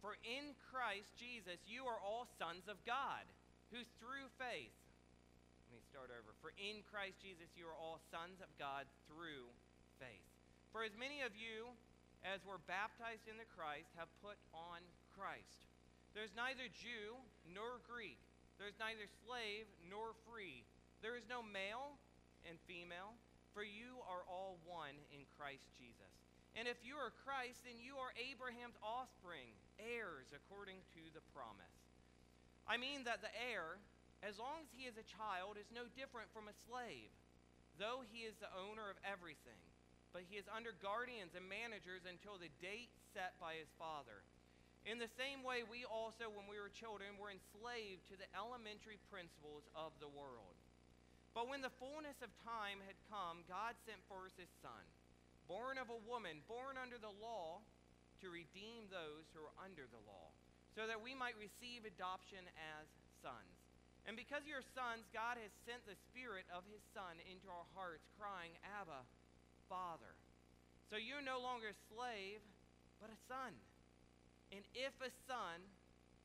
For in Christ Jesus you are all sons of God, who through faith, let me start over. For in Christ Jesus you are all sons of God through faith. For as many of you as were baptized into Christ have put on Christ. There's neither Jew nor Greek, there's neither slave nor free, there is no male and female, for you are all one in Christ Jesus. And if you are Christ, then you are Abraham's offspring, heirs according to the promise. I mean that the heir, as long as he is a child, is no different from a slave, though he is the owner of everything. But he is under guardians and managers until the date set by his father. In the same way, we also, when we were children, were enslaved to the elementary principles of the world. But when the fullness of time had come, God sent forth his Son, born of a woman, born under the law, to redeem those who are under the law, so that we might receive adoption as sons. And because you're sons, God has sent the Spirit of his Son into our hearts, crying, Abba, Father. So you're no longer a slave, but a son. And if a son,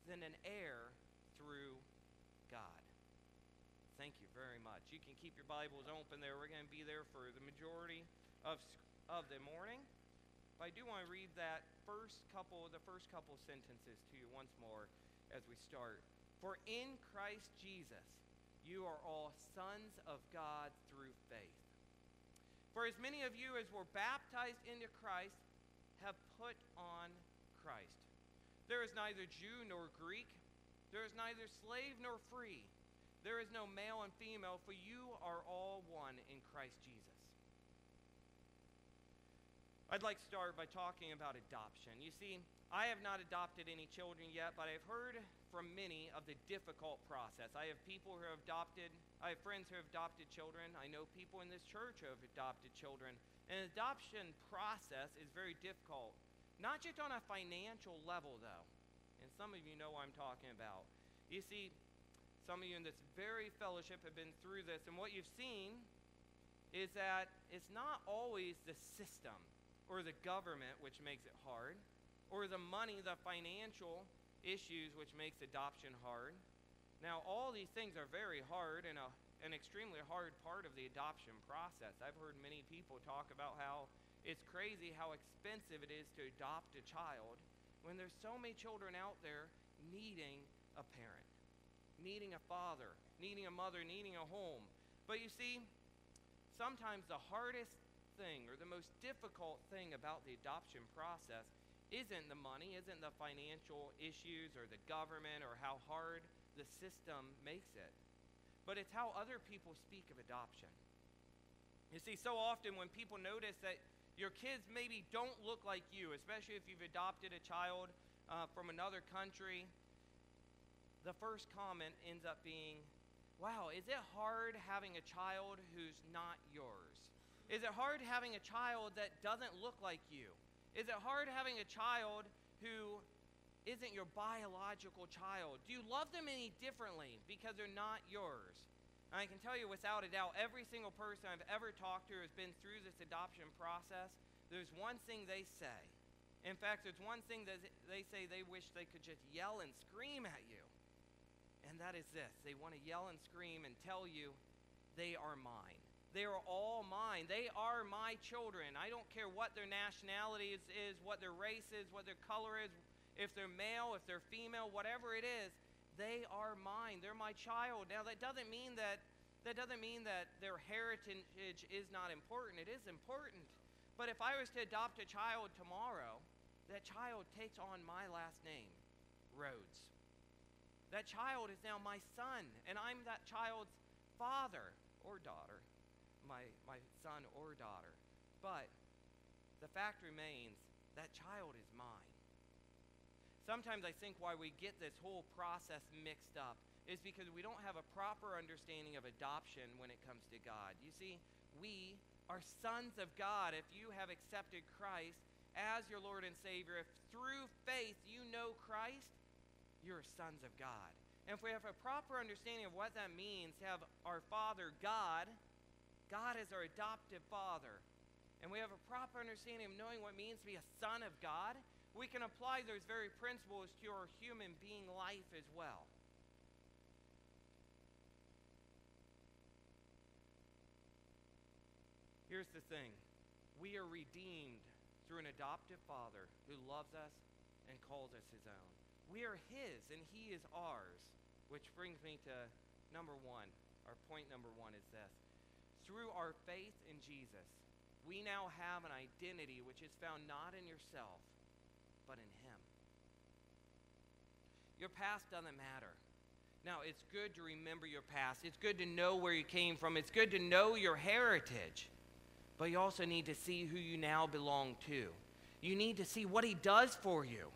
then an heir through God. Thank you very much. You can keep your Bibles open there. We're going to be there for the majority of, of the morning. But I do want to read that first couple, the first couple sentences to you once more as we start. For in Christ Jesus, you are all sons of God through faith. For as many of you as were baptized into Christ have put on Christ. There is neither Jew nor Greek, there is neither slave nor free there is no male and female, for you are all one in Christ Jesus. I'd like to start by talking about adoption. You see, I have not adopted any children yet, but I've heard from many of the difficult process. I have people who have adopted, I have friends who have adopted children. I know people in this church who have adopted children. An adoption process is very difficult, not just on a financial level, though. And some of you know what I'm talking about. You see, some of you in this very fellowship have been through this, and what you've seen is that it's not always the system or the government which makes it hard, or the money, the financial issues which makes adoption hard. Now, all these things are very hard and a, an extremely hard part of the adoption process. I've heard many people talk about how it's crazy how expensive it is to adopt a child when there's so many children out there needing a parent needing a father, needing a mother, needing a home. But you see, sometimes the hardest thing or the most difficult thing about the adoption process isn't the money, isn't the financial issues or the government or how hard the system makes it, but it's how other people speak of adoption. You see, so often when people notice that your kids maybe don't look like you, especially if you've adopted a child uh, from another country, the first comment ends up being, Wow, is it hard having a child who's not yours? Is it hard having a child that doesn't look like you? Is it hard having a child who isn't your biological child? Do you love them any differently because they're not yours? And I can tell you without a doubt, every single person I've ever talked to has been through this adoption process, there's one thing they say. In fact, there's one thing that they say they wish they could just yell and scream at you and that is this they want to yell and scream and tell you they are mine. They are all mine. They are my children. I don't care what their nationality is, is, what their race is, what their color is, if they're male, if they're female, whatever it is, they are mine. They're my child. Now that doesn't mean that that doesn't mean that their heritage is not important. It is important. But if I was to adopt a child tomorrow, that child takes on my last name, Rhodes. That child is now my son, and I'm that child's father or daughter, my, my son or daughter. But the fact remains that child is mine. Sometimes I think why we get this whole process mixed up is because we don't have a proper understanding of adoption when it comes to God. You see, we are sons of God if you have accepted Christ as your Lord and Savior. If through faith you know Christ, you're sons of God. And if we have a proper understanding of what that means, have our Father God, God is our adoptive Father, and we have a proper understanding of knowing what it means to be a son of God, we can apply those very principles to our human being life as well. Here's the thing we are redeemed through an adoptive father who loves us and calls us his own. We are his and he is ours. Which brings me to number one. Our point number one is this. Through our faith in Jesus, we now have an identity which is found not in yourself, but in him. Your past doesn't matter. Now, it's good to remember your past. It's good to know where you came from. It's good to know your heritage. But you also need to see who you now belong to. You need to see what He does for you.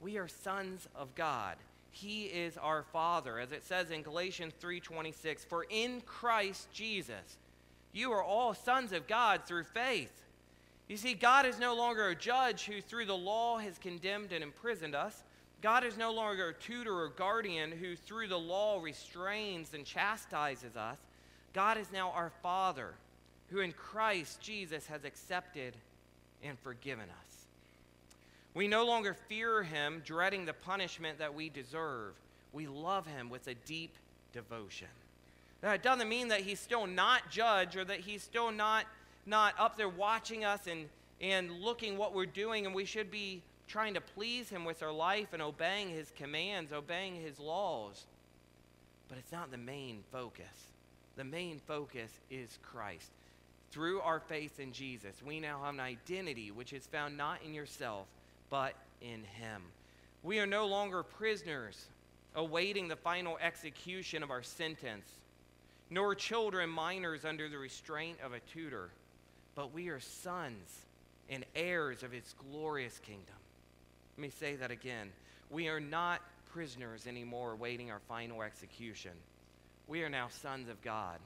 We are sons of God. He is our Father, as it says in Galatians 3:26, "For in Christ Jesus you are all sons of God through faith." You see, God is no longer a judge who through the law has condemned and imprisoned us. God is no longer a tutor or guardian who through the law restrains and chastises us. God is now our Father who in Christ Jesus has accepted and forgiven us. We no longer fear him, dreading the punishment that we deserve. We love him with a deep devotion. That doesn't mean that he's still not judge or that he's still not, not up there watching us and, and looking what we're doing, and we should be trying to please him with our life and obeying his commands, obeying his laws. But it's not the main focus. The main focus is Christ. Through our faith in Jesus, we now have an identity which is found not in yourself, but in Him. We are no longer prisoners awaiting the final execution of our sentence, nor children minors under the restraint of a tutor, but we are sons and heirs of His glorious kingdom. Let me say that again. We are not prisoners anymore awaiting our final execution. We are now sons of God.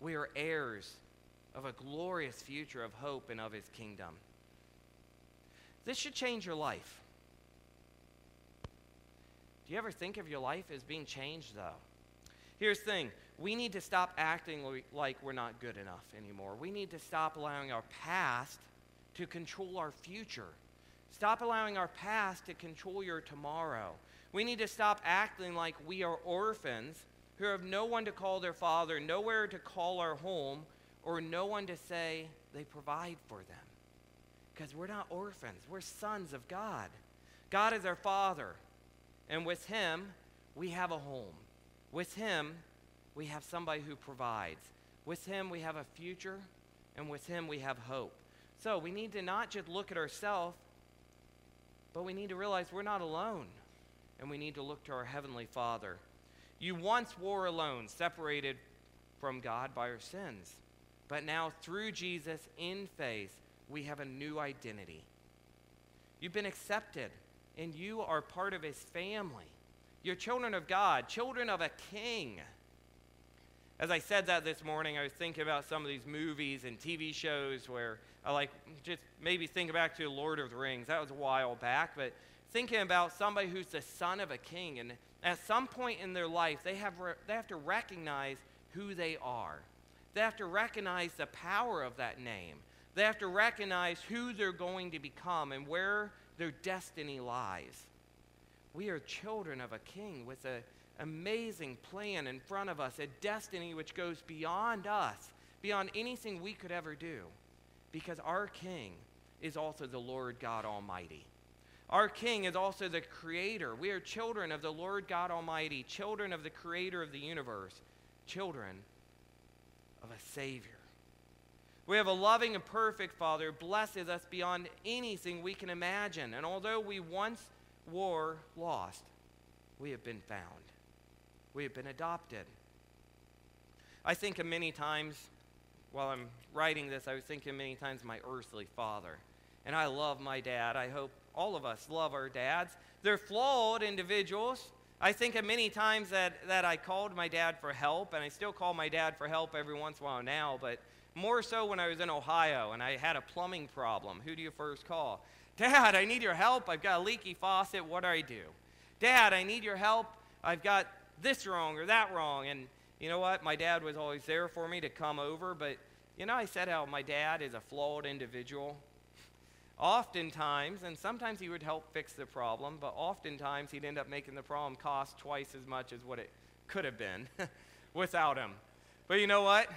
We are heirs of a glorious future of hope and of his kingdom. This should change your life. Do you ever think of your life as being changed, though? Here's the thing we need to stop acting like we're not good enough anymore. We need to stop allowing our past to control our future. Stop allowing our past to control your tomorrow. We need to stop acting like we are orphans who have no one to call their father, nowhere to call our home, or no one to say they provide for them. Because we're not orphans, we're sons of God. God is our Father, and with Him, we have a home. With Him, we have somebody who provides. With Him, we have a future, and with Him, we have hope. So we need to not just look at ourselves, but we need to realize we're not alone, and we need to look to our Heavenly Father. You once were alone, separated from God by your sins. But now, through Jesus in faith, we have a new identity. You've been accepted, and you are part of his family. You're children of God, children of a king. As I said that this morning, I was thinking about some of these movies and TV shows where I like just maybe think back to Lord of the Rings. That was a while back, but thinking about somebody who's the son of a king, and at some point in their life, they have, re- they have to recognize who they are. They have to recognize the power of that name. They have to recognize who they're going to become and where their destiny lies. We are children of a king with an amazing plan in front of us, a destiny which goes beyond us, beyond anything we could ever do, because our king is also the Lord God Almighty. Our King is also the Creator. We are children of the Lord God Almighty, children of the Creator of the universe, children of a Savior. We have a loving and perfect Father who blesses us beyond anything we can imagine. And although we once were lost, we have been found. We have been adopted. I think of many times, while I'm writing this, I was thinking many times my earthly father. And I love my dad. I hope all of us love our dads. They're flawed individuals, I think of many times that, that I called my dad for help, and I still call my dad for help every once in a while now, but more so when I was in Ohio and I had a plumbing problem. Who do you first call? Dad, I need your help. I've got a leaky faucet. What do I do? Dad, I need your help. I've got this wrong or that wrong. And you know what? My dad was always there for me to come over, but you know, I said how my dad is a flawed individual. oftentimes, and sometimes he would help fix the problem, but oftentimes he'd end up making the problem cost twice as much as what it could have been without him. But you know what?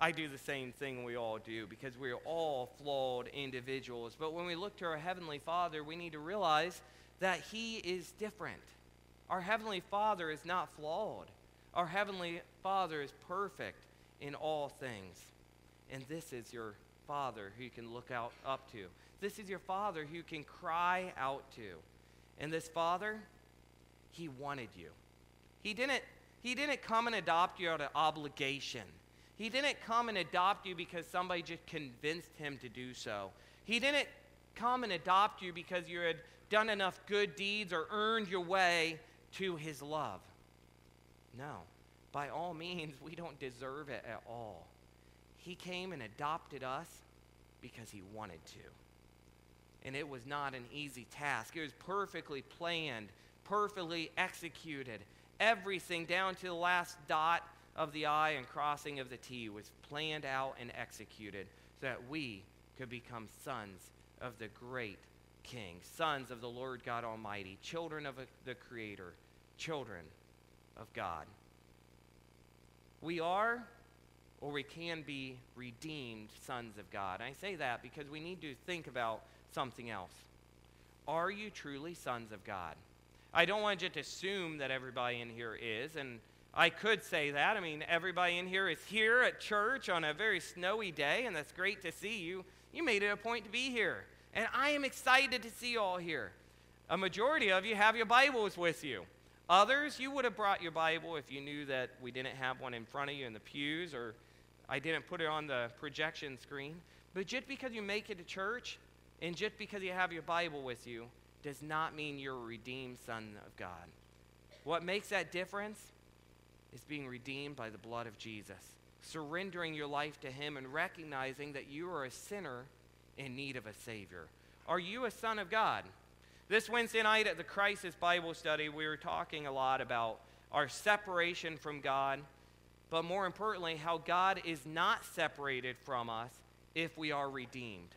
I do the same thing we all do because we're all flawed individuals. But when we look to our Heavenly Father, we need to realize that He is different. Our Heavenly Father is not flawed, our Heavenly Father is perfect in all things. And this is your Father who you can look out up to. This is your Father who you can cry out to. And this Father, He wanted you. He didn't, he didn't come and adopt you out of obligation. He didn't come and adopt you because somebody just convinced him to do so. He didn't come and adopt you because you had done enough good deeds or earned your way to his love. No. By all means, we don't deserve it at all. He came and adopted us because he wanted to. And it was not an easy task. It was perfectly planned, perfectly executed. Everything down to the last dot of the I and crossing of the T was planned out and executed so that we could become sons of the great King, sons of the Lord God Almighty, children of the Creator, children of God. We are or we can be redeemed sons of God. I say that because we need to think about something else. Are you truly sons of God? I don't want to just assume that everybody in here is, and I could say that. I mean, everybody in here is here at church on a very snowy day, and that's great to see you. You made it a point to be here. And I am excited to see you all here. A majority of you have your Bibles with you. Others, you would have brought your Bible if you knew that we didn't have one in front of you in the pews or I didn't put it on the projection screen. But just because you make it to church and just because you have your Bible with you does not mean you're a redeemed son of God. What makes that difference is being redeemed by the blood of Jesus, surrendering your life to Him and recognizing that you are a sinner in need of a Savior. Are you a son of God? This Wednesday night at the Crisis Bible Study, we were talking a lot about our separation from God, but more importantly, how God is not separated from us if we are redeemed.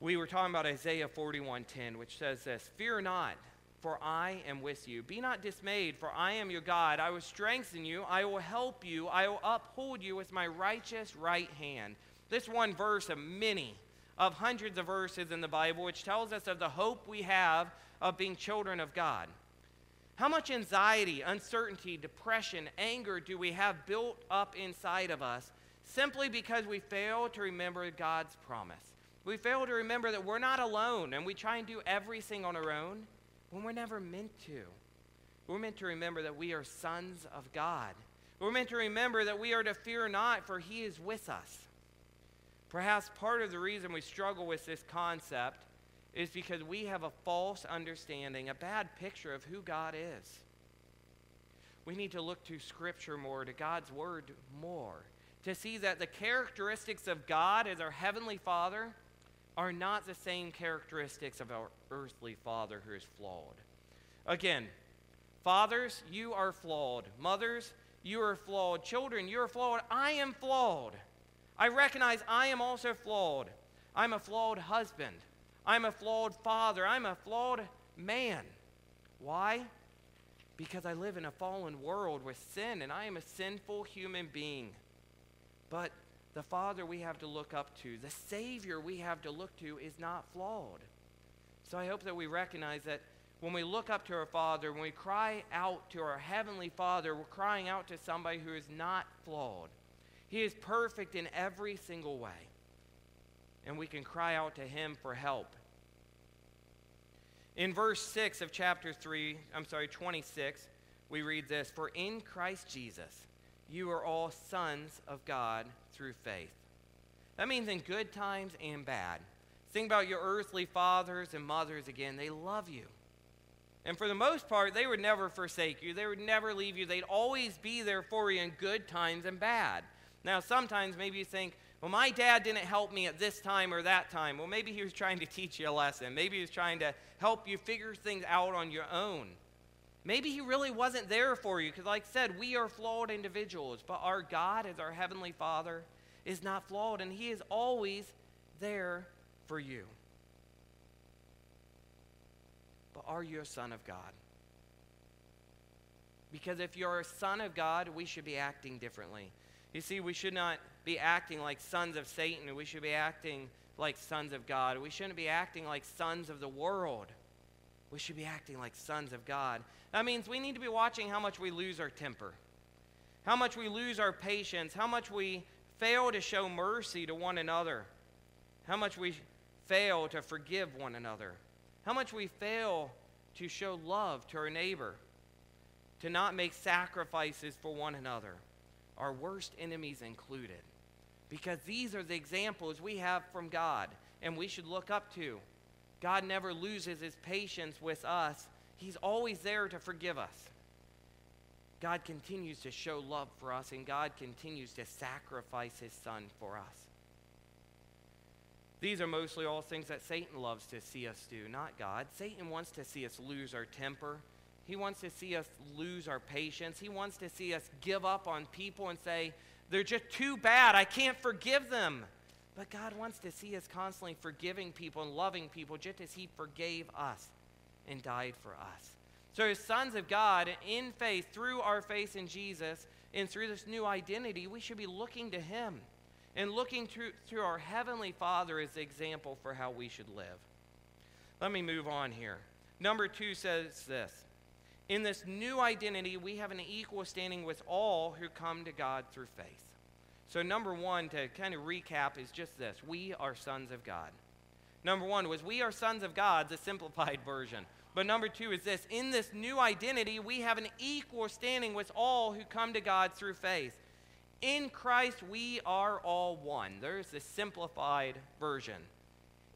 We were talking about Isaiah 41:10, which says this, "Fear not, for I am with you. Be not dismayed, for I am your God. I will strengthen you. I will help you. I will uphold you with my righteous right hand. This one verse of many, of hundreds of verses in the Bible, which tells us of the hope we have of being children of God. How much anxiety, uncertainty, depression, anger do we have built up inside of us simply because we fail to remember God's promise? We fail to remember that we're not alone and we try and do everything on our own when we're never meant to. We're meant to remember that we are sons of God. We're meant to remember that we are to fear not, for He is with us. Perhaps part of the reason we struggle with this concept is because we have a false understanding, a bad picture of who God is. We need to look to Scripture more, to God's Word more, to see that the characteristics of God as our Heavenly Father are not the same characteristics of our earthly father who is flawed. Again, fathers, you are flawed. Mothers, you are flawed. Children, you are flawed. I am flawed. I recognize I am also flawed. I'm a flawed husband. I'm a flawed father. I'm a flawed man. Why? Because I live in a fallen world with sin and I am a sinful human being. But the Father we have to look up to, the Savior we have to look to, is not flawed. So I hope that we recognize that when we look up to our Father, when we cry out to our Heavenly Father, we're crying out to somebody who is not flawed. He is perfect in every single way. And we can cry out to Him for help. In verse 6 of chapter 3, I'm sorry, 26, we read this For in Christ Jesus, you are all sons of God through faith. That means in good times and bad. Think about your earthly fathers and mothers again. They love you. And for the most part, they would never forsake you. They would never leave you. They'd always be there for you in good times and bad. Now, sometimes maybe you think, well, my dad didn't help me at this time or that time. Well, maybe he was trying to teach you a lesson. Maybe he was trying to help you figure things out on your own. Maybe he really wasn't there for you because, like I said, we are flawed individuals, but our God, as our Heavenly Father, is not flawed, and He is always there for you. But are you a son of God? Because if you're a son of God, we should be acting differently. You see, we should not be acting like sons of Satan. We should be acting like sons of God. We shouldn't be acting like sons of the world. We should be acting like sons of God. That means we need to be watching how much we lose our temper, how much we lose our patience, how much we fail to show mercy to one another, how much we fail to forgive one another, how much we fail to show love to our neighbor, to not make sacrifices for one another, our worst enemies included. Because these are the examples we have from God and we should look up to. God never loses his patience with us, He's always there to forgive us. God continues to show love for us, and God continues to sacrifice His Son for us. These are mostly all things that Satan loves to see us do, not God. Satan wants to see us lose our temper. He wants to see us lose our patience. He wants to see us give up on people and say, they're just too bad. I can't forgive them. But God wants to see us constantly forgiving people and loving people just as He forgave us and died for us. So, as sons of God, in faith, through our faith in Jesus, and through this new identity, we should be looking to Him and looking through, through our Heavenly Father as the example for how we should live. Let me move on here. Number two says this In this new identity, we have an equal standing with all who come to God through faith. So, number one, to kind of recap, is just this we are sons of God. Number one was we are sons of God, the simplified version. But number two is this in this new identity, we have an equal standing with all who come to God through faith. In Christ, we are all one. There's the simplified version.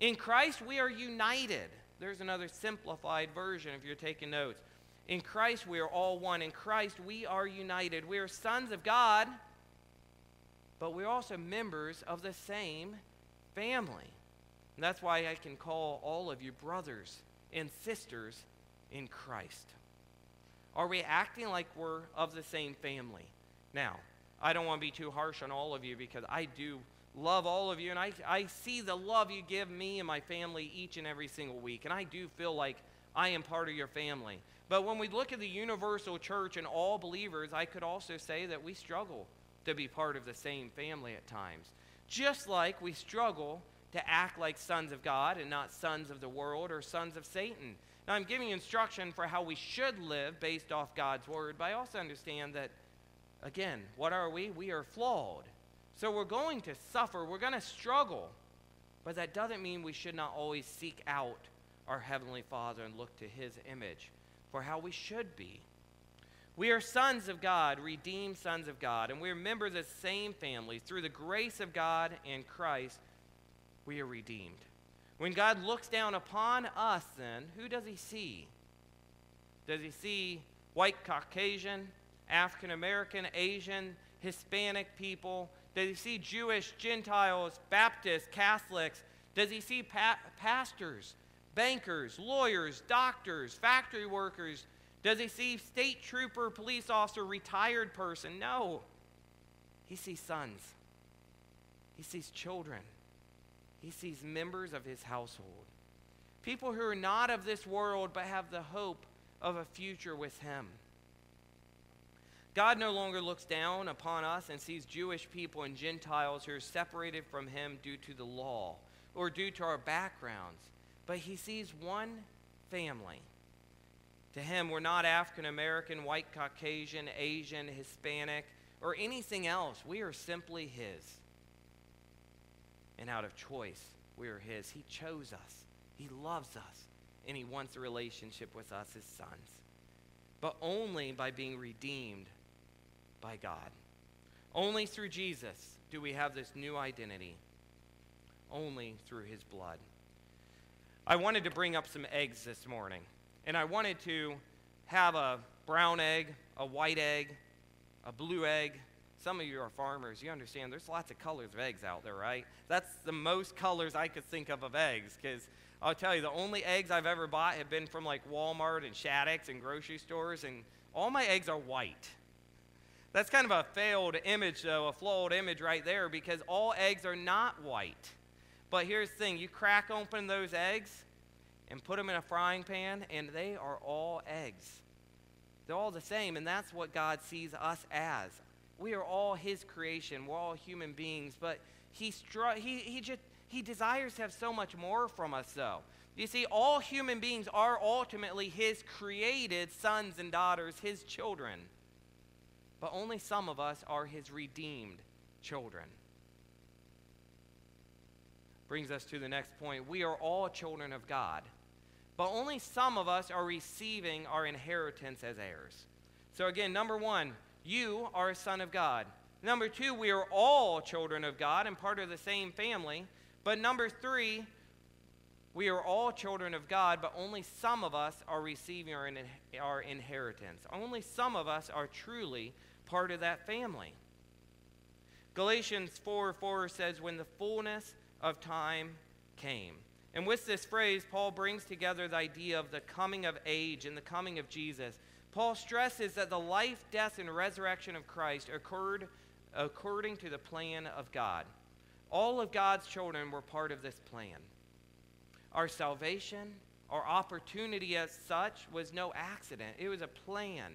In Christ, we are united. There's another simplified version if you're taking notes. In Christ, we are all one. In Christ, we are united. We are sons of God but we're also members of the same family. And that's why I can call all of you brothers and sisters in Christ. Are we acting like we're of the same family? Now, I don't want to be too harsh on all of you because I do love all of you and I, I see the love you give me and my family each and every single week. And I do feel like I am part of your family. But when we look at the universal church and all believers, I could also say that we struggle to be part of the same family at times. Just like we struggle to act like sons of God and not sons of the world or sons of Satan. Now, I'm giving instruction for how we should live based off God's word, but I also understand that, again, what are we? We are flawed. So we're going to suffer, we're going to struggle, but that doesn't mean we should not always seek out our Heavenly Father and look to His image for how we should be. We are sons of God, redeemed sons of God, and we are members of the same family. Through the grace of God and Christ, we are redeemed. When God looks down upon us, then, who does he see? Does he see white Caucasian, African American, Asian, Hispanic people? Does he see Jewish, Gentiles, Baptists, Catholics? Does he see pa- pastors, bankers, lawyers, doctors, factory workers? Does he see state trooper, police officer, retired person? No. He sees sons. He sees children. He sees members of his household. People who are not of this world but have the hope of a future with him. God no longer looks down upon us and sees Jewish people and Gentiles who are separated from him due to the law or due to our backgrounds, but he sees one family to him, we're not African American, white Caucasian, Asian, Hispanic, or anything else. We are simply his. And out of choice, we are his. He chose us, he loves us, and he wants a relationship with us as sons. But only by being redeemed by God. Only through Jesus do we have this new identity. Only through his blood. I wanted to bring up some eggs this morning and I wanted to have a brown egg, a white egg, a blue egg. Some of you are farmers. You understand there's lots of colors of eggs out there, right? That's the most colors I could think of of eggs because I'll tell you, the only eggs I've ever bought have been from like Walmart and Shattuck's and grocery stores, and all my eggs are white. That's kind of a failed image, though, a flawed image right there because all eggs are not white. But here's the thing you crack open those eggs and put them in a frying pan, and they are all eggs. They're all the same, and that's what God sees us as. We are all His creation, we're all human beings, but He, stru- he, he, just, he desires to have so much more from us, though. You see, all human beings are ultimately His created sons and daughters, His children. But only some of us are His redeemed children brings us to the next point. We are all children of God, but only some of us are receiving our inheritance as heirs. So, again, number one, you are a son of God. Number two, we are all children of God and part of the same family. But number three, we are all children of God, but only some of us are receiving our, our inheritance. Only some of us are truly part of that family. Galatians 4 4 says, When the fullness of time came. And with this phrase, Paul brings together the idea of the coming of age and the coming of Jesus. Paul stresses that the life, death, and resurrection of Christ occurred according to the plan of God. All of God's children were part of this plan. Our salvation, our opportunity as such, was no accident, it was a plan.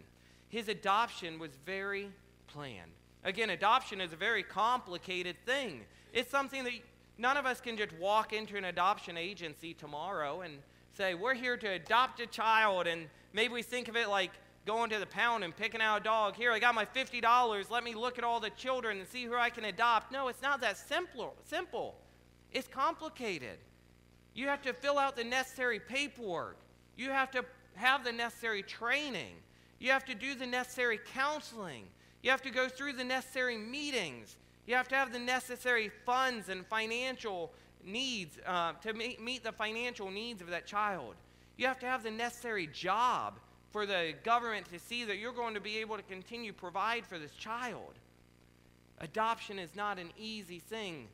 His adoption was very planned. Again, adoption is a very complicated thing. It's something that None of us can just walk into an adoption agency tomorrow and say, We're here to adopt a child. And maybe we think of it like going to the pound and picking out a dog. Here, I got my $50. Let me look at all the children and see who I can adopt. No, it's not that simple. simple. It's complicated. You have to fill out the necessary paperwork, you have to have the necessary training, you have to do the necessary counseling, you have to go through the necessary meetings. You have to have the necessary funds and financial needs uh, to meet, meet the financial needs of that child. You have to have the necessary job for the government to see that you're going to be able to continue provide for this child. Adoption is not an easy thing,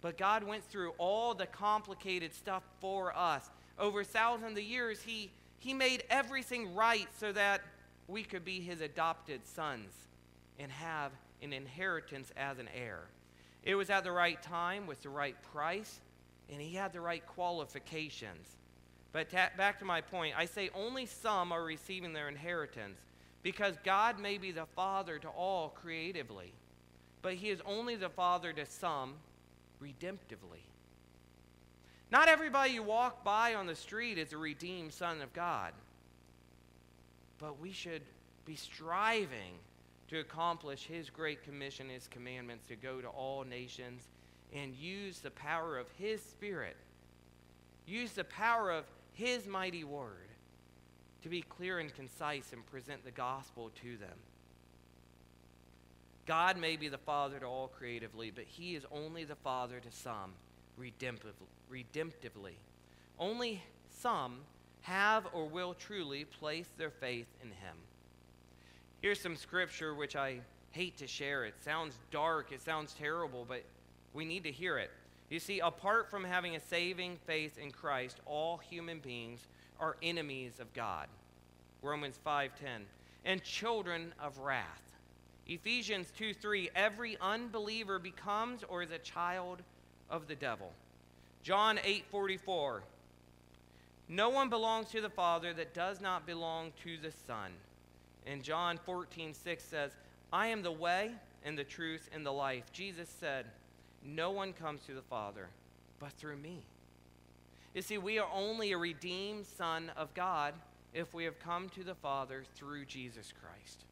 but God went through all the complicated stuff for us. Over thousands of years, He, he made everything right so that we could be His adopted sons and have an inheritance as an heir. It was at the right time with the right price, and he had the right qualifications. But ta- back to my point, I say only some are receiving their inheritance because God may be the father to all creatively, but he is only the father to some redemptively. Not everybody you walk by on the street is a redeemed son of God, but we should be striving to accomplish His great commission, His commandments to go to all nations and use the power of His Spirit, use the power of His mighty word to be clear and concise and present the gospel to them. God may be the Father to all creatively, but He is only the Father to some redemptively. Only some have or will truly place their faith in Him. Here's some scripture which I hate to share. It sounds dark, it sounds terrible, but we need to hear it. You see, apart from having a saving faith in Christ, all human beings are enemies of God. Romans 5:10. And children of wrath. Ephesians 2 3. Every unbeliever becomes or is a child of the devil. John 8 44. No one belongs to the Father that does not belong to the Son. And John 14, 6 says, I am the way and the truth and the life. Jesus said, No one comes to the Father but through me. You see, we are only a redeemed Son of God if we have come to the Father through Jesus Christ.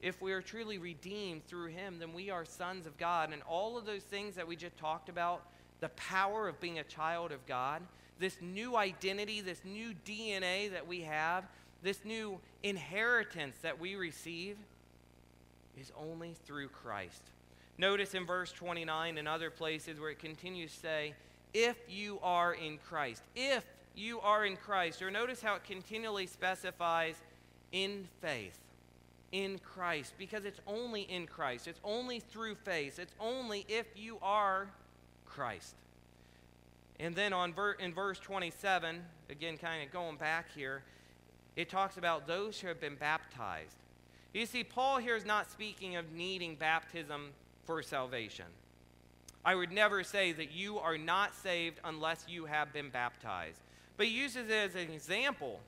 If we are truly redeemed through Him, then we are sons of God. And all of those things that we just talked about, the power of being a child of God, this new identity, this new DNA that we have, this new inheritance that we receive is only through Christ. Notice in verse 29 and other places where it continues to say, if you are in Christ. If you are in Christ. Or notice how it continually specifies in faith. In Christ. Because it's only in Christ. It's only through faith. It's only if you are Christ. And then on ver- in verse 27, again, kind of going back here, it talks about those who have been baptized. You see, Paul here is not speaking of needing baptism for salvation. I would never say that you are not saved unless you have been baptized. But he uses it as an example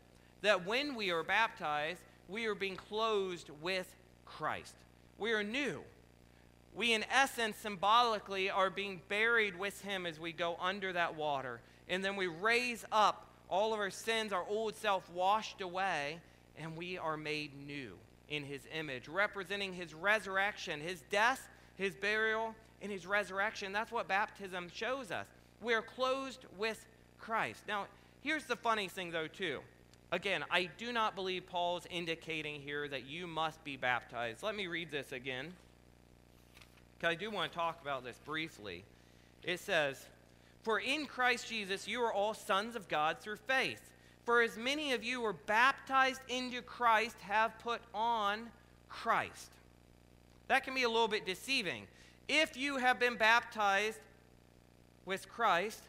that when we are baptized, we are being closed with Christ. We are new. We, in essence, symbolically, are being buried with him as we go under that water. And then we raise up all of our sins, our old self washed away, and we are made new in his image, representing his resurrection, his death, his burial, and his resurrection. That's what baptism shows us. We are closed with Christ. Now, here's the funny thing, though, too. Again, I do not believe Paul's indicating here that you must be baptized. Let me read this again, because I do want to talk about this briefly. It says, For in Christ Jesus you are all sons of God through faith. For as many of you were baptized into Christ have put on Christ. That can be a little bit deceiving. If you have been baptized with Christ,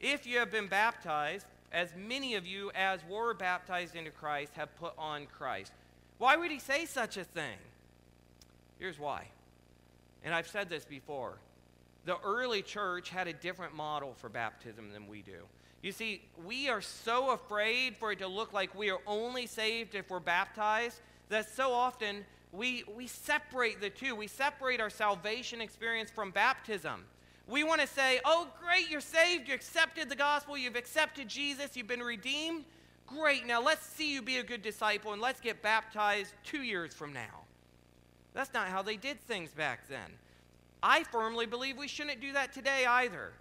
if you have been baptized, as many of you as were baptized into Christ have put on Christ. Why would he say such a thing? Here's why. And I've said this before. The early church had a different model for baptism than we do. You see, we are so afraid for it to look like we are only saved if we're baptized that so often we, we separate the two. We separate our salvation experience from baptism. We want to say, oh, great, you're saved, you accepted the gospel, you've accepted Jesus, you've been redeemed. Great, now let's see you be a good disciple and let's get baptized two years from now. That's not how they did things back then. I firmly believe we shouldn't do that today either.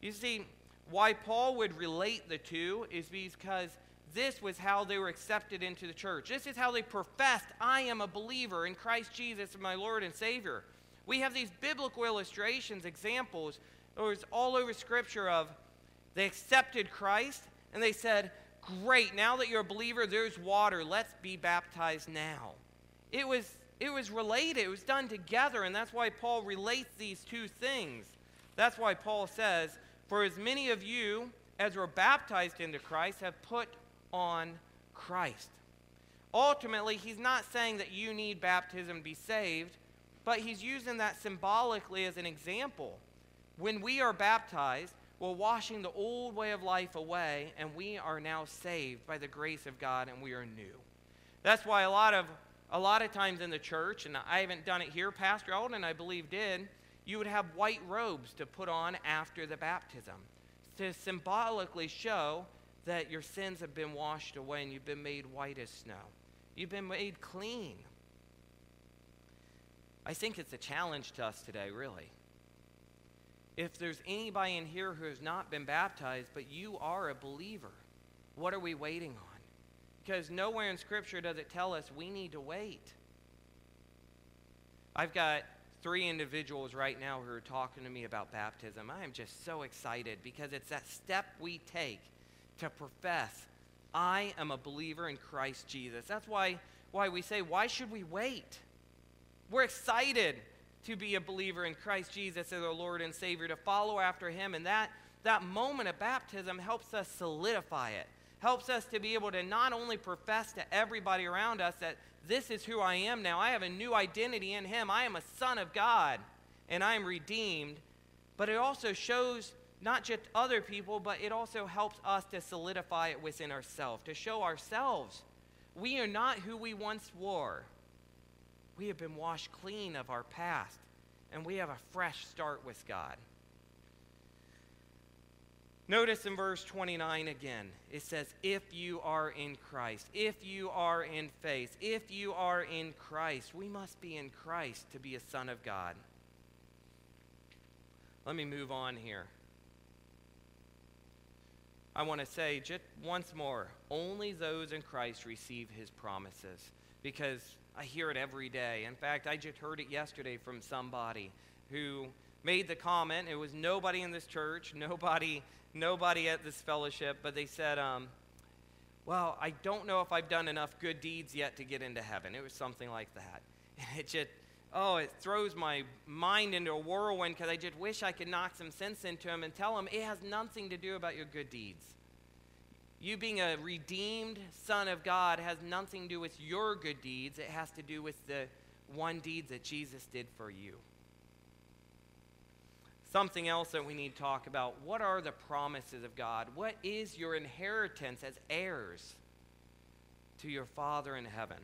You see, why Paul would relate the two is because this was how they were accepted into the church. This is how they professed, I am a believer in Christ Jesus, my Lord and Savior. We have these biblical illustrations, examples, was all over Scripture of they accepted Christ and they said, Great, now that you're a believer, there's water. Let's be baptized now. It was, it was related, it was done together, and that's why Paul relates these two things. That's why Paul says, For as many of you as were baptized into Christ have put on Christ. Ultimately, he's not saying that you need baptism to be saved. But he's using that symbolically as an example. When we are baptized, we're washing the old way of life away, and we are now saved by the grace of God, and we are new. That's why a lot of a lot of times in the church, and I haven't done it here, Pastor Alden, I believe, did, you would have white robes to put on after the baptism to symbolically show that your sins have been washed away and you've been made white as snow. You've been made clean. I think it's a challenge to us today, really. If there's anybody in here who has not been baptized, but you are a believer, what are we waiting on? Because nowhere in Scripture does it tell us we need to wait. I've got three individuals right now who are talking to me about baptism. I am just so excited because it's that step we take to profess I am a believer in Christ Jesus. That's why, why we say, why should we wait? We're excited to be a believer in Christ Jesus as our Lord and Savior, to follow after Him. And that, that moment of baptism helps us solidify it, helps us to be able to not only profess to everybody around us that this is who I am now, I have a new identity in Him, I am a son of God, and I am redeemed, but it also shows not just other people, but it also helps us to solidify it within ourselves, to show ourselves we are not who we once were. We have been washed clean of our past, and we have a fresh start with God. Notice in verse 29 again, it says, If you are in Christ, if you are in faith, if you are in Christ, we must be in Christ to be a son of God. Let me move on here. I want to say just once more only those in Christ receive his promises because I hear it every day. In fact, I just heard it yesterday from somebody who made the comment. It was nobody in this church, nobody, nobody at this fellowship, but they said, um, "Well, I don't know if I've done enough good deeds yet to get into heaven." It was something like that, and it just, oh, it throws my mind into a whirlwind because I just wish I could knock some sense into him and tell him it has nothing to do about your good deeds. You being a redeemed son of God has nothing to do with your good deeds, it has to do with the one deed that Jesus did for you. Something else that we need to talk about. What are the promises of God? What is your inheritance as heirs to your Father in heaven?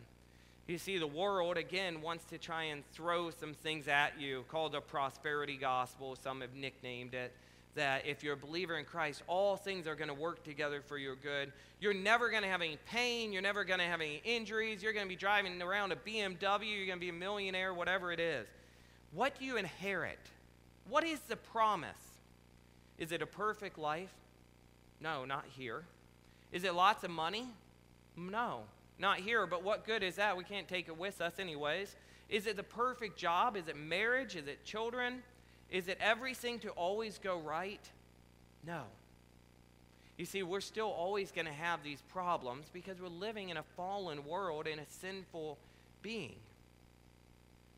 You see, the world, again, wants to try and throw some things at you called the prosperity gospel. Some have nicknamed it. That if you're a believer in Christ, all things are going to work together for your good. You're never going to have any pain. You're never going to have any injuries. You're going to be driving around a BMW. You're going to be a millionaire, whatever it is. What do you inherit? What is the promise? Is it a perfect life? No, not here. Is it lots of money? No, not here. But what good is that? We can't take it with us, anyways. Is it the perfect job? Is it marriage? Is it children? Is it everything to always go right? No. You see, we're still always going to have these problems because we're living in a fallen world in a sinful being.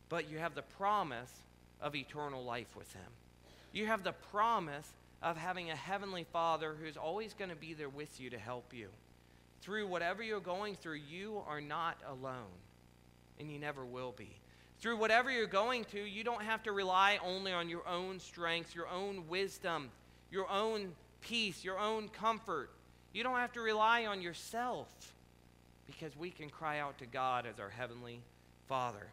But you have the promise of eternal life with Him. You have the promise of having a heavenly Father who's always going to be there with you to help you. Through whatever you're going through, you are not alone, and you never will be. Through whatever you're going to, you don't have to rely only on your own strength, your own wisdom, your own peace, your own comfort. You don't have to rely on yourself because we can cry out to God as our heavenly Father.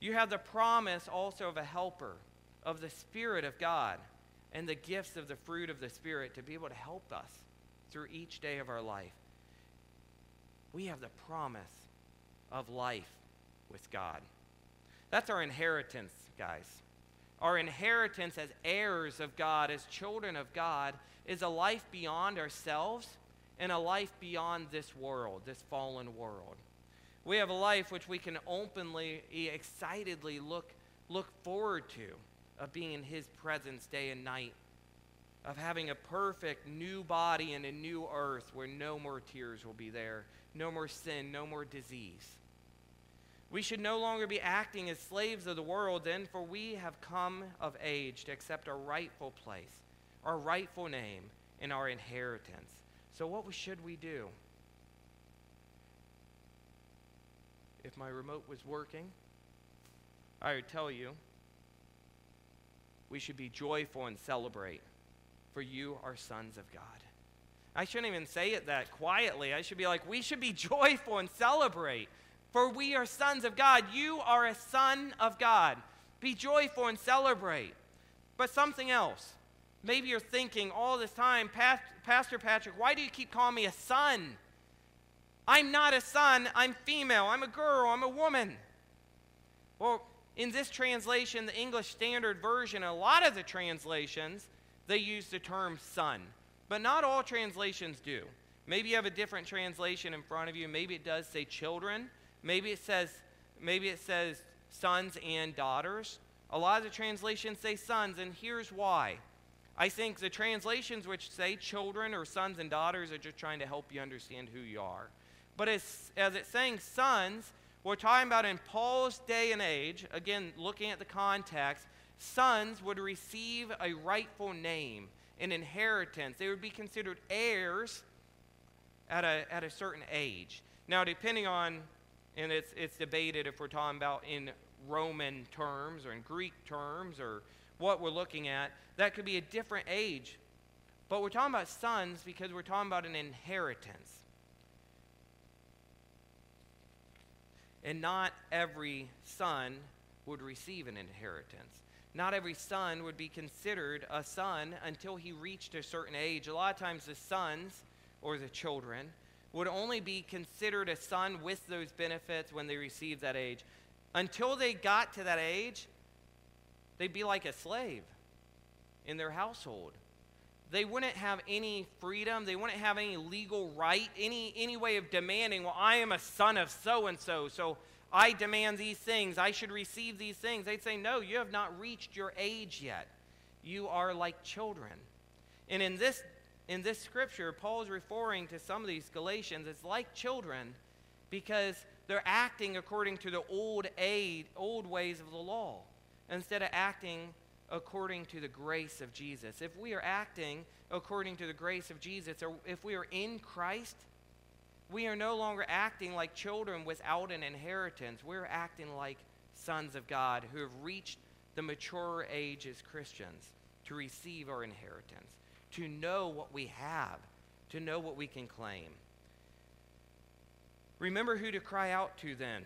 You have the promise also of a helper, of the Spirit of God, and the gifts of the fruit of the Spirit to be able to help us through each day of our life. We have the promise of life with God. That's our inheritance, guys. Our inheritance as heirs of God, as children of God, is a life beyond ourselves and a life beyond this world, this fallen world. We have a life which we can openly, excitedly look, look forward to of being in His presence day and night, of having a perfect new body and a new earth where no more tears will be there, no more sin, no more disease. We should no longer be acting as slaves of the world, then, for we have come of age to accept our rightful place, our rightful name, and our inheritance. So, what should we do? If my remote was working, I would tell you we should be joyful and celebrate, for you are sons of God. I shouldn't even say it that quietly. I should be like, we should be joyful and celebrate, for we are sons of God. You are a son of God. Be joyful and celebrate. But something else. Maybe you're thinking all this time, Pastor Patrick, why do you keep calling me a son? I'm not a son, I'm female, I'm a girl, I'm a woman. Well, in this translation, the English Standard Version, a lot of the translations, they use the term son. But not all translations do. Maybe you have a different translation in front of you. Maybe it does say children. Maybe it says, maybe it says sons and daughters. A lot of the translations say sons, and here's why. I think the translations which say children or sons and daughters are just trying to help you understand who you are. But as, as it's saying sons, we're talking about in Paul's day and age, again, looking at the context, sons would receive a rightful name, an inheritance. They would be considered heirs at a, at a certain age. Now, depending on, and it's, it's debated if we're talking about in Roman terms or in Greek terms or what we're looking at, that could be a different age. But we're talking about sons because we're talking about an inheritance. And not every son would receive an inheritance. Not every son would be considered a son until he reached a certain age. A lot of times, the sons or the children would only be considered a son with those benefits when they received that age. Until they got to that age, they'd be like a slave in their household they wouldn't have any freedom. They wouldn't have any legal right, any, any way of demanding, well, I am a son of so and so, so I demand these things. I should receive these things. They'd say, no, you have not reached your age yet. You are like children. And in this, in this scripture, Paul is referring to some of these Galatians as like children because they're acting according to the old, aid, old ways of the law instead of acting according to the grace of Jesus, if we are acting according to the grace of Jesus, or if we are in Christ, we are no longer acting like children without an inheritance. We're acting like sons of God who have reached the mature age as Christians. to receive our inheritance, to know what we have, to know what we can claim. Remember who to cry out to then.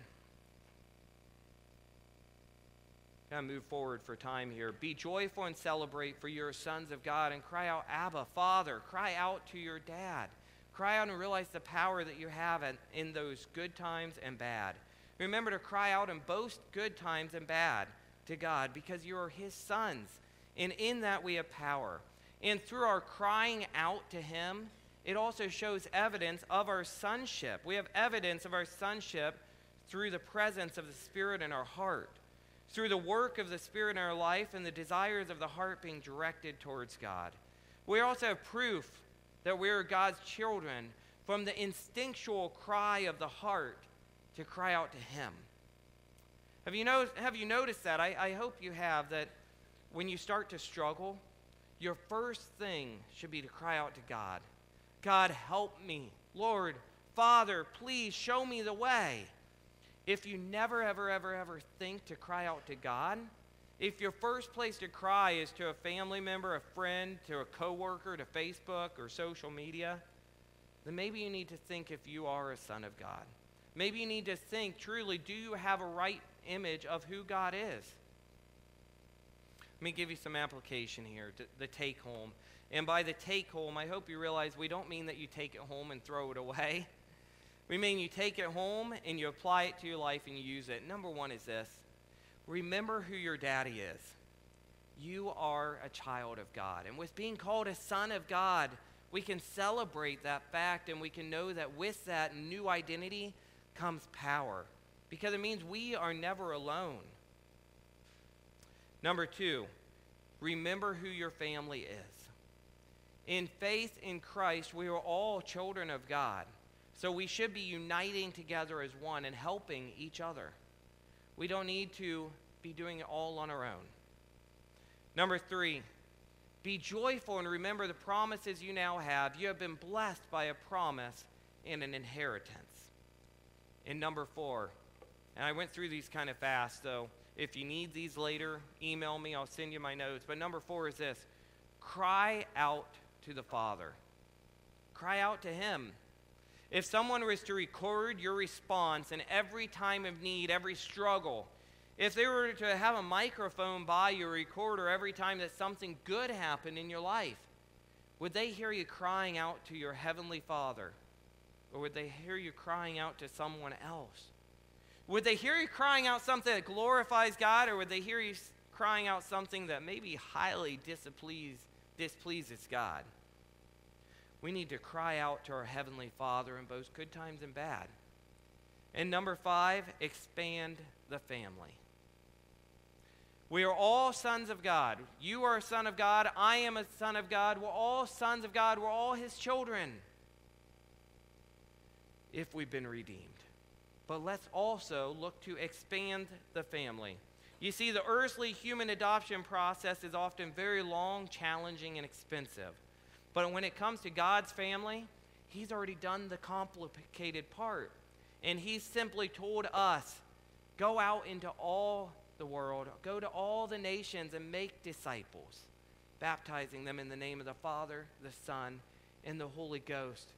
Gotta move forward for time here. Be joyful and celebrate, for you're sons of God, and cry out, Abba, Father. Cry out to your dad. Cry out and realize the power that you have in those good times and bad. Remember to cry out and boast good times and bad to God because you are His sons. And in that we have power. And through our crying out to Him, it also shows evidence of our sonship. We have evidence of our sonship through the presence of the Spirit in our heart, through the work of the Spirit in our life and the desires of the heart being directed towards God. We also have proof that we are God's children from the instinctual cry of the heart to cry out to Him. Have you, know, have you noticed that? I, I hope you have that when you start to struggle, your first thing should be to cry out to God God, help me. Lord, Father, please show me the way. If you never, ever, ever, ever think to cry out to God, if your first place to cry is to a family member, a friend, to a coworker, to Facebook or social media, then maybe you need to think if you are a son of God. Maybe you need to think truly, do you have a right image of who God is? Let me give you some application here, the take home. And by the take home, I hope you realize we don't mean that you take it home and throw it away. We mean you take it home and you apply it to your life and you use it. Number one is this remember who your daddy is. You are a child of God. And with being called a son of God, we can celebrate that fact and we can know that with that new identity comes power because it means we are never alone. Number two, remember who your family is. In faith in Christ, we are all children of God. So we should be uniting together as one and helping each other. We don't need to be doing it all on our own. Number three, be joyful and remember the promises you now have. You have been blessed by a promise and an inheritance. And number four, and I went through these kind of fast, so if you need these later, email me, I'll send you my notes. But number four is this cry out to the Father. Cry out to Him. If someone was to record your response in every time of need, every struggle, if they were to have a microphone by your recorder every time that something good happened in your life, would they hear you crying out to your Heavenly Father? Or would they hear you crying out to someone else? Would they hear you crying out something that glorifies God, or would they hear you crying out something that maybe highly displeases God? We need to cry out to our Heavenly Father in both good times and bad. And number five, expand the family. We are all sons of God. You are a son of God. I am a son of God. We're all sons of God. We're all His children if we've been redeemed. But let's also look to expand the family. You see, the earthly human adoption process is often very long, challenging, and expensive. But when it comes to God's family, He's already done the complicated part. And He's simply told us go out into all the world, go to all the nations, and make disciples, baptizing them in the name of the Father, the Son, and the Holy Ghost.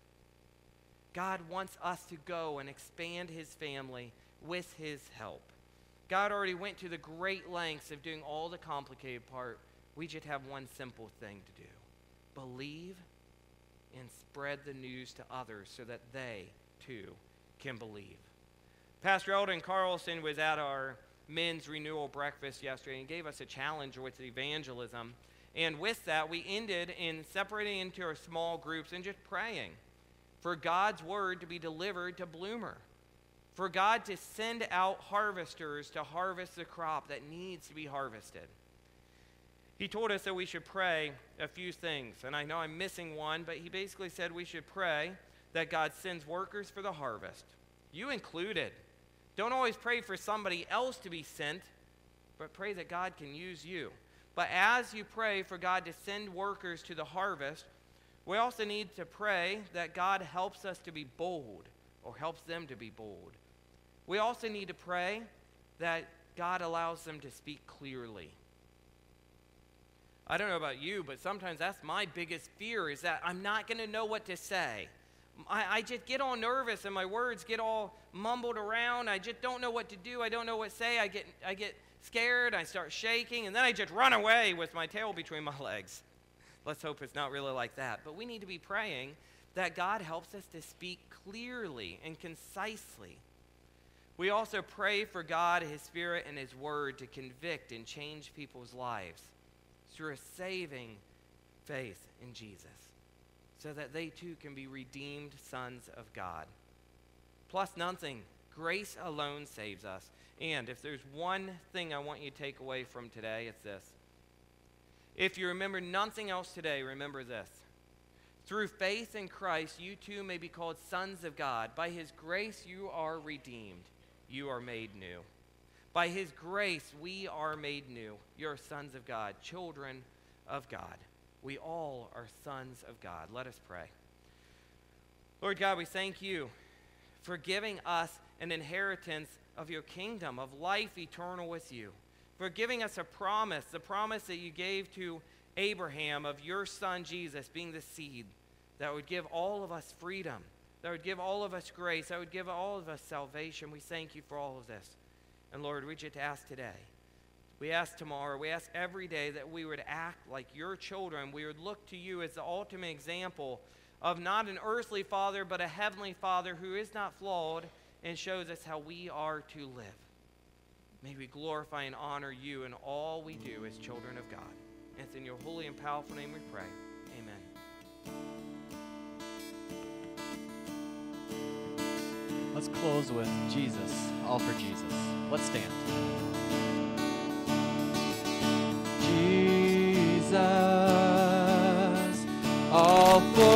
God wants us to go and expand His family with His help. God already went to the great lengths of doing all the complicated part. We just have one simple thing to do believe and spread the news to others so that they too can believe. Pastor Eldon Carlson was at our men's renewal breakfast yesterday and gave us a challenge with evangelism. And with that, we ended in separating into our small groups and just praying for God's word to be delivered to Bloomer for God to send out harvesters to harvest the crop that needs to be harvested. He told us that we should pray a few things, and I know I'm missing one, but he basically said we should pray that God sends workers for the harvest. You included. Don't always pray for somebody else to be sent, but pray that God can use you. But as you pray for God to send workers to the harvest, we also need to pray that God helps us to be bold or helps them to be bold. We also need to pray that God allows them to speak clearly. I don't know about you, but sometimes that's my biggest fear is that I'm not going to know what to say. I, I, just get all nervous and my words get all mumbled around. I just don't know what to do. I don't know what to say. I get, I get scared. I start shaking, and then I just run away with my tail between my legs. Let's hope it's not really like that. But we need to be praying that God helps us to speak clearly and concisely. We also pray for God, His Spirit, and His Word to convict and change people's lives through a saving faith in Jesus so that they too can be redeemed sons of God. Plus, nothing. Grace alone saves us. And if there's one thing I want you to take away from today, it's this. If you remember nothing else today, remember this. Through faith in Christ, you too may be called sons of God. By his grace, you are redeemed. You are made new. By his grace, we are made new. You're sons of God, children of God. We all are sons of God. Let us pray. Lord God, we thank you for giving us an inheritance of your kingdom, of life eternal with you, for giving us a promise, the promise that you gave to Abraham of your son Jesus being the seed that would give all of us freedom, that would give all of us grace, that would give all of us salvation. We thank you for all of this. And Lord, we just ask today we ask tomorrow, we ask every day that we would act like your children. We would look to you as the ultimate example of not an earthly father, but a heavenly father who is not flawed and shows us how we are to live. May we glorify and honor you in all we do as children of God. And it's in your holy and powerful name we pray. Let's close with Jesus, all for Jesus. Let's stand. Jesus, all for